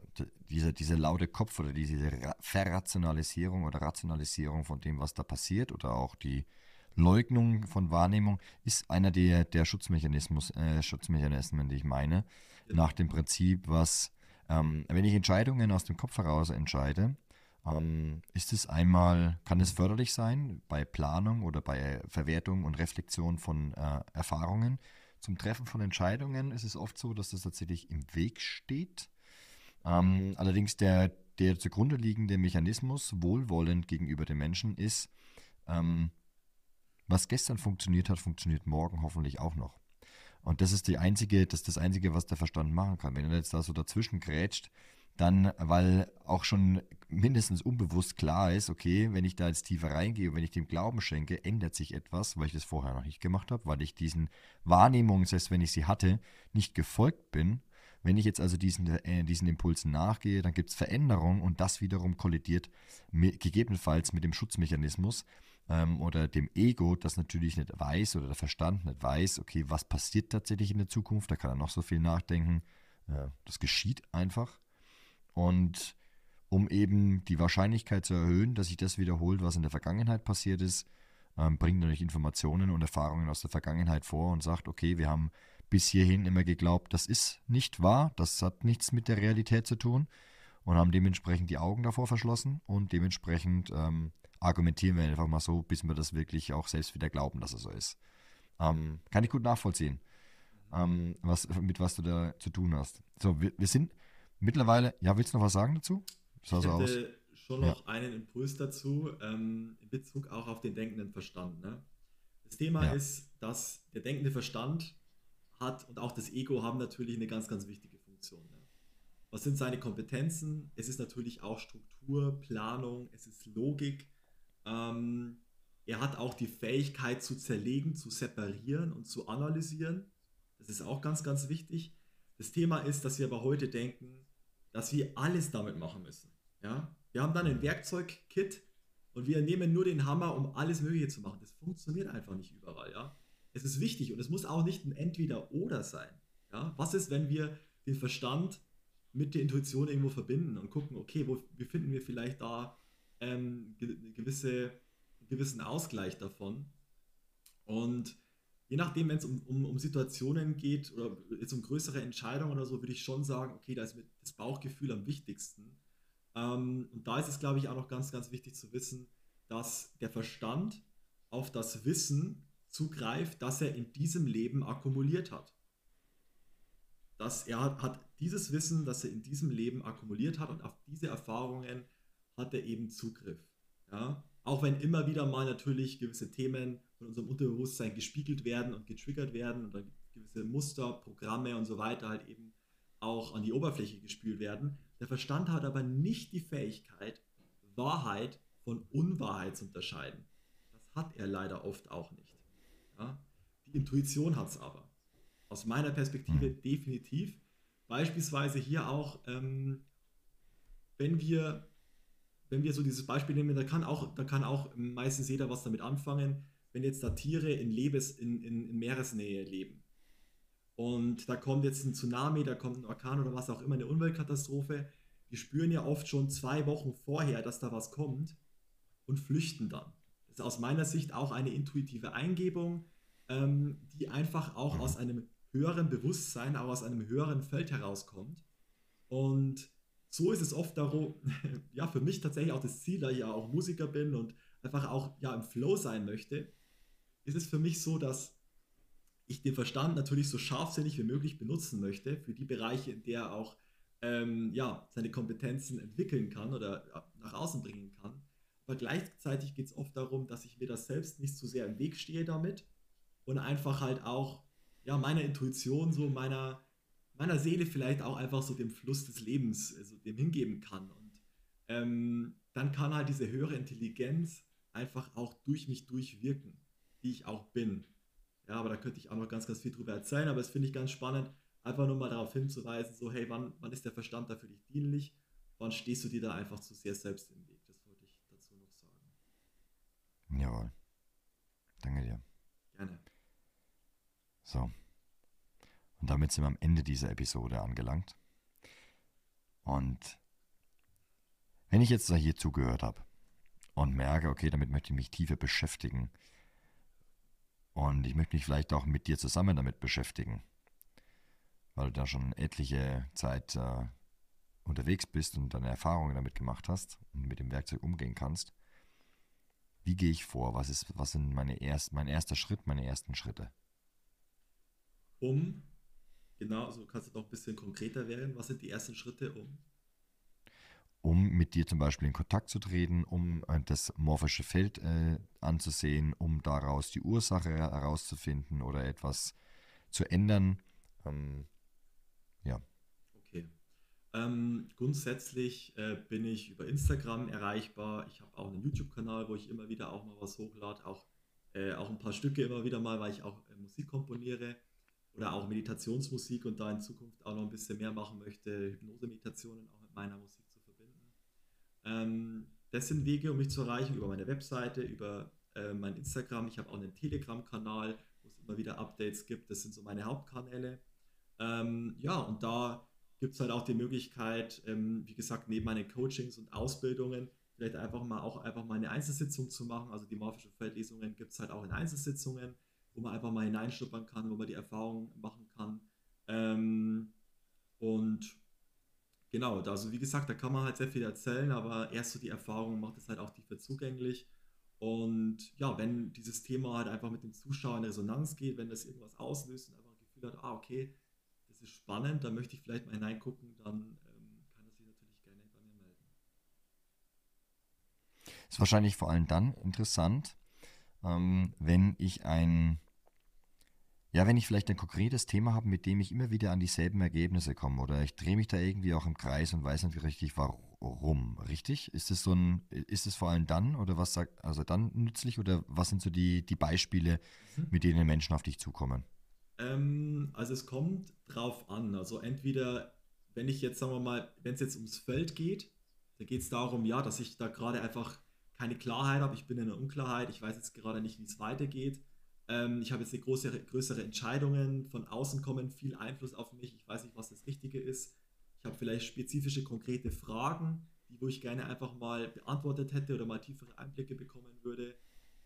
diese, diese laute Kopf oder diese Verrationalisierung oder Rationalisierung von dem, was da passiert oder auch die Leugnung von Wahrnehmung ist einer der, der Schutzmechanismus, äh, Schutzmechanismen, die ich meine, nach dem Prinzip, was, ähm, wenn ich Entscheidungen aus dem Kopf heraus entscheide, ähm, ist es einmal, kann es förderlich sein bei Planung oder bei Verwertung und Reflexion von äh, Erfahrungen. Zum Treffen von Entscheidungen ist es oft so, dass das tatsächlich im Weg steht ähm, allerdings der, der zugrunde liegende Mechanismus, wohlwollend gegenüber den Menschen, ist, ähm, was gestern funktioniert hat, funktioniert morgen hoffentlich auch noch. Und das ist die einzige, das das Einzige, was der Verstand machen kann. Wenn er jetzt da so dazwischen grätscht, dann, weil auch schon mindestens unbewusst klar ist, okay, wenn ich da jetzt tiefer reingehe und wenn ich dem Glauben schenke, ändert sich etwas, weil ich das vorher noch nicht gemacht habe, weil ich diesen Wahrnehmungen, selbst wenn ich sie hatte, nicht gefolgt bin wenn ich jetzt also diesen, äh, diesen Impulsen nachgehe, dann gibt es Veränderungen und das wiederum kollidiert mit, gegebenenfalls mit dem Schutzmechanismus ähm, oder dem Ego, das natürlich nicht weiß oder der Verstand nicht weiß, okay, was passiert tatsächlich in der Zukunft, da kann er noch so viel nachdenken. Äh, das geschieht einfach. Und um eben die Wahrscheinlichkeit zu erhöhen, dass sich das wiederholt, was in der Vergangenheit passiert ist, ähm, bringt natürlich Informationen und Erfahrungen aus der Vergangenheit vor und sagt, okay, wir haben bis hierhin immer geglaubt, das ist nicht wahr, das hat nichts mit der Realität zu tun und haben dementsprechend die Augen davor verschlossen und dementsprechend ähm, argumentieren wir einfach mal so, bis wir das wirklich auch selbst wieder glauben, dass es so ist. Ähm, kann ich gut nachvollziehen, ähm, was, mit was du da zu tun hast. So, wir, wir sind mittlerweile, ja, willst du noch was sagen dazu? Sah ich so aus. schon noch ja. einen Impuls dazu, ähm, in Bezug auch auf den denkenden Verstand. Ne? Das Thema ja. ist, dass der denkende Verstand hat und auch das Ego haben natürlich eine ganz, ganz wichtige Funktion. Ne? Was sind seine Kompetenzen? Es ist natürlich auch Struktur, Planung, es ist Logik. Ähm, er hat auch die Fähigkeit zu zerlegen, zu separieren und zu analysieren. Das ist auch ganz, ganz wichtig. Das Thema ist, dass wir aber heute denken, dass wir alles damit machen müssen. Ja? Wir haben dann ein Werkzeugkit und wir nehmen nur den Hammer, um alles Mögliche zu machen. Das funktioniert einfach nicht überall. Ja? es ist wichtig und es muss auch nicht ein Entweder-Oder sein. Ja? Was ist, wenn wir den Verstand mit der Intuition irgendwo verbinden und gucken, okay, wo, wie finden wir vielleicht da ähm, gewisse, einen gewissen Ausgleich davon? Und je nachdem, wenn es um, um, um, Situationen geht oder jetzt um größere Entscheidungen oder so, würde ich schon sagen, okay, da ist mir das Bauchgefühl am wichtigsten. Ähm, und da ist es, glaube ich, auch noch ganz, ganz wichtig zu wissen, dass der Verstand auf das Wissen zugreift, das er in diesem Leben akkumuliert hat. Dass er hat, hat dieses Wissen, das er in diesem Leben akkumuliert hat und auf diese Erfahrungen hat er eben Zugriff. Ja? Auch wenn immer wieder mal natürlich gewisse Themen von unserem Unterbewusstsein gespiegelt werden und getriggert werden und dann gewisse Muster, Programme und so weiter halt eben auch an die Oberfläche gespült werden. Der Verstand hat aber nicht die Fähigkeit, Wahrheit von Unwahrheit zu unterscheiden. Das hat er leider oft auch nicht. Ja? Die Intuition hat es aber. Aus meiner Perspektive mhm. definitiv. Beispielsweise hier auch, ähm, wenn wir wenn wir so dieses Beispiel nehmen, da kann auch, da kann auch meistens jeder was damit anfangen, wenn jetzt da Tiere in, Lebes, in, in, in, Meeresnähe leben. Und da kommt jetzt ein Tsunami, da kommt ein Orkan oder was auch immer, eine Umweltkatastrophe. Die spüren ja oft schon zwei Wochen vorher, dass da was kommt und flüchten dann. Das ist aus meiner Sicht auch eine intuitive Eingebung, ähm, die einfach auch aus einem höheren Bewusstsein, auch aus einem höheren Feld herauskommt. Und so ist es oft darum, ja, für mich tatsächlich auch das Ziel, da ich ja auch Musiker bin und einfach auch ja im Flow sein möchte, ist es für mich so, dass ich den Verstand natürlich so scharfsinnig wie möglich benutzen möchte für die Bereiche, in der er auch ähm, ja, seine Kompetenzen entwickeln kann oder nach außen bringen kann. Aber gleichzeitig geht es oft darum, dass ich mir das selbst nicht zu so sehr im Weg stehe damit und einfach halt auch ja, meiner Intuition, so meiner, meiner Seele vielleicht auch einfach so dem Fluss des Lebens, also dem hingeben kann. Und ähm, dann kann halt diese höhere Intelligenz einfach auch durch mich durchwirken, die ich auch bin. Ja, aber da könnte ich auch noch ganz, ganz viel drüber erzählen, aber es finde ich ganz spannend, einfach nur mal darauf hinzuweisen, so hey, wann, wann ist der Verstand da für dich dienlich? Wann stehst du dir da einfach zu sehr selbst im Weg? Das wollte ich dazu noch sagen. Jawohl. Danke dir. Gerne. So. Und damit sind wir am Ende dieser Episode angelangt. Und wenn ich jetzt da hier zugehört habe und merke, okay, damit möchte ich mich tiefer beschäftigen und ich möchte mich vielleicht auch mit dir zusammen damit beschäftigen, weil du da schon etliche Zeit äh, unterwegs bist und deine Erfahrungen damit gemacht hast und mit dem Werkzeug umgehen kannst. Wie gehe ich vor? Was, ist, was sind meine erst, mein erster Schritt, meine ersten Schritte? Um, genau, so kannst du noch ein bisschen konkreter werden. Was sind die ersten Schritte, um? Um mit dir zum Beispiel in Kontakt zu treten, um äh, das morphische Feld äh, anzusehen, um daraus die Ursache herauszufinden oder etwas zu ändern. Ähm, ja. Okay. Ähm, grundsätzlich äh, bin ich über Instagram erreichbar. Ich habe auch einen YouTube-Kanal, wo ich immer wieder auch mal was hochlade, auch, äh, auch ein paar Stücke immer wieder mal, weil ich auch äh, Musik komponiere oder auch Meditationsmusik und da in Zukunft auch noch ein bisschen mehr machen möchte, Hypnose-Meditationen auch mit meiner Musik zu verbinden. Ähm, das sind Wege, um mich zu erreichen, über meine Webseite, über äh, mein Instagram. Ich habe auch einen Telegram-Kanal, wo es immer wieder Updates gibt. Das sind so meine Hauptkanäle. Ähm, ja, und da gibt es halt auch die Möglichkeit, ähm, wie gesagt, neben meinen Coachings und Ausbildungen, vielleicht einfach mal auch einfach mal eine Einzelsitzung zu machen. Also die morphischen Feldlesungen gibt es halt auch in Einzelsitzungen wo man einfach mal hineinschnuppern kann, wo man die Erfahrung machen kann. Ähm, und genau, also wie gesagt, da kann man halt sehr viel erzählen, aber erst so die Erfahrung macht es halt auch tiefer zugänglich. Und ja, wenn dieses Thema halt einfach mit dem Zuschauer in Resonanz geht, wenn das irgendwas auslöst und einfach ein Gefühl hat, ah, okay, das ist spannend, da möchte ich vielleicht mal hineingucken, dann ähm, kann er sich natürlich gerne bei mir melden. Ist wahrscheinlich vor allem dann interessant, ähm, wenn ich ein ja, wenn ich vielleicht ein konkretes Thema habe, mit dem ich immer wieder an dieselben Ergebnisse komme oder ich drehe mich da irgendwie auch im Kreis und weiß nicht richtig warum, richtig? Ist es so ein, ist es vor allem dann oder was sagt, also dann nützlich oder was sind so die, die Beispiele, mhm. mit denen Menschen auf dich zukommen? Ähm, also es kommt drauf an. Also entweder, wenn ich jetzt, sagen wir mal, wenn es jetzt ums Feld geht, da geht es darum, ja, dass ich da gerade einfach keine Klarheit habe, ich bin in einer Unklarheit, ich weiß jetzt gerade nicht, wie es weitergeht ähm, ich habe jetzt eine große, größere Entscheidungen, von außen kommen viel Einfluss auf mich, ich weiß nicht, was das Richtige ist. Ich habe vielleicht spezifische, konkrete Fragen, die wo ich gerne einfach mal beantwortet hätte oder mal tiefere Einblicke bekommen würde.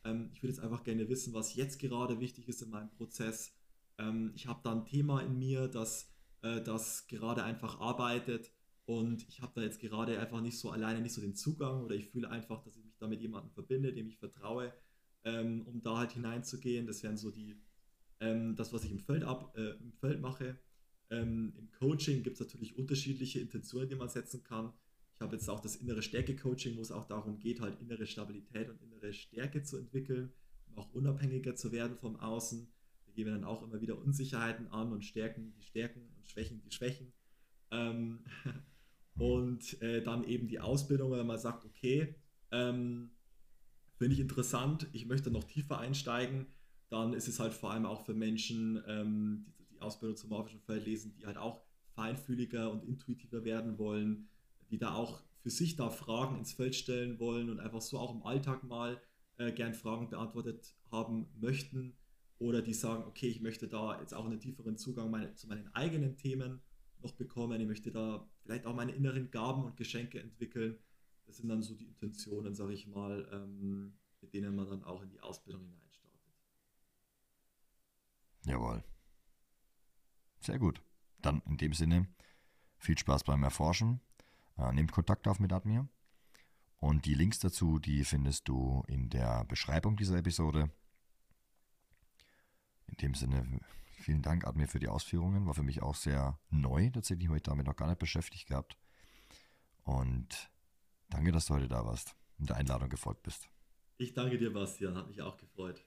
Ähm, ich würde jetzt einfach gerne wissen, was jetzt gerade wichtig ist in meinem Prozess. Ähm, ich habe da ein Thema in mir, das, äh, das gerade einfach arbeitet und ich habe da jetzt gerade einfach nicht so alleine nicht so den Zugang oder ich fühle einfach, dass ich mich da mit jemandem verbinde, dem ich vertraue ähm, um da halt hineinzugehen. Das wären so die, ähm, das, was ich im Feld, ab, äh, im Feld mache. Ähm, Im Coaching gibt es natürlich unterschiedliche Intentionen, die man setzen kann. Ich habe jetzt auch das innere Stärke-Coaching, wo es auch darum geht, halt innere Stabilität und innere Stärke zu entwickeln, um auch unabhängiger zu werden vom Außen. Da gehen wir dann auch immer wieder Unsicherheiten an und stärken die Stärken und Schwächen die Schwächen. Ähm, und äh, dann eben die Ausbildung, wenn man sagt, okay, ähm, Finde ich interessant, ich möchte noch tiefer einsteigen, dann ist es halt vor allem auch für Menschen, ähm, die die Ausbildung zum morphischen Feld lesen, die halt auch feinfühliger und intuitiver werden wollen, die da auch für sich da Fragen ins Feld stellen wollen und einfach so auch im Alltag mal äh, gern Fragen beantwortet haben möchten oder die sagen, okay, ich möchte da jetzt auch einen tieferen Zugang meine, zu meinen eigenen Themen noch bekommen, ich möchte da vielleicht auch meine inneren Gaben und Geschenke entwickeln das sind dann so die Intentionen, sage ich mal, ähm, mit denen man dann auch in die Ausbildung hineinstartet. Jawohl. Sehr gut. Dann in dem Sinne, viel Spaß beim Erforschen. Äh, nehmt Kontakt auf mit Admir. Und die Links dazu, die findest du in der Beschreibung dieser Episode. In dem Sinne, vielen Dank, Admir, für die Ausführungen. War für mich auch sehr neu. Tatsächlich habe ich damit noch gar nicht beschäftigt gehabt. Und danke, dass du heute da warst und der Einladung gefolgt bist. Ich danke dir, Bastian. Hat mich auch gefreut.